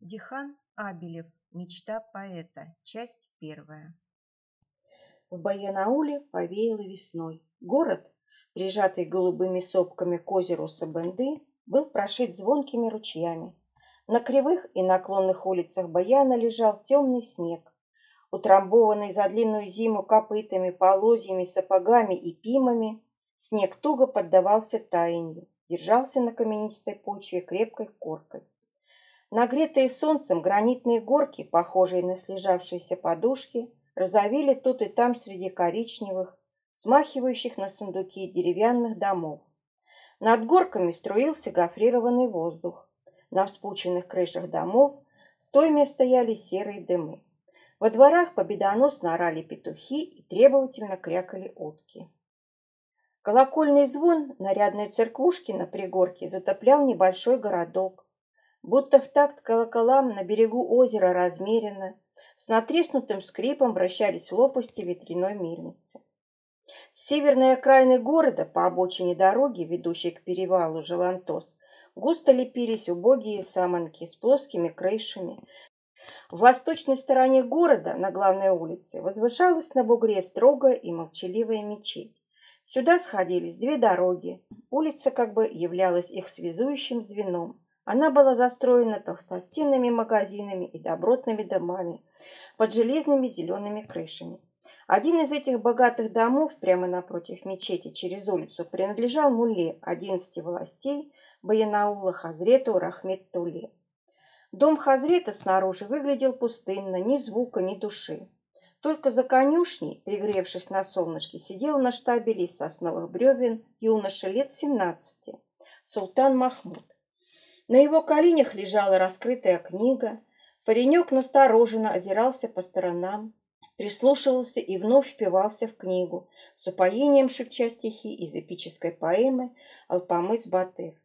Дихан Абелев. Мечта поэта. Часть первая. В Баянауле повеяло весной. Город, прижатый голубыми сопками к озеру Сабенды, был прошит звонкими ручьями. На кривых и наклонных улицах Баяна лежал темный снег. Утрамбованный за длинную зиму копытами, полозьями, сапогами и пимами, снег туго поддавался таянию, держался на каменистой почве крепкой коркой. Нагретые солнцем гранитные горки, похожие на слежавшиеся подушки, розовели тут и там среди коричневых, смахивающих на сундуки деревянных домов. Над горками струился гофрированный воздух. На вспученных крышах домов стойме стояли серые дымы. Во дворах победоносно орали петухи и требовательно крякали утки. Колокольный звон нарядной церквушки на пригорке затоплял небольшой городок, будто в такт колоколам на берегу озера размеренно, с натреснутым скрипом вращались лопасти ветряной мельницы. С северной окраины города, по обочине дороги, ведущей к перевалу Желантос, густо лепились убогие самонки с плоскими крышами. В восточной стороне города, на главной улице, возвышалась на бугре строгая и молчаливая мечеть. Сюда сходились две дороги. Улица как бы являлась их связующим звеном. Она была застроена толстостенными магазинами и добротными домами под железными зелеными крышами. Один из этих богатых домов прямо напротив мечети через улицу принадлежал мулле одиннадцати властей Баянаула Хазрету Рахмет Туле. Дом Хазрета снаружи выглядел пустынно, ни звука, ни души. Только за конюшней, пригревшись на солнышке, сидел на штабеле из сосновых бревен юноша лет семнадцати, султан Махмуд. На его коленях лежала раскрытая книга. Паренек настороженно озирался по сторонам, прислушивался и вновь впивался в книгу, с упоением шепча стихи из эпической поэмы «Алпамыс Батыр».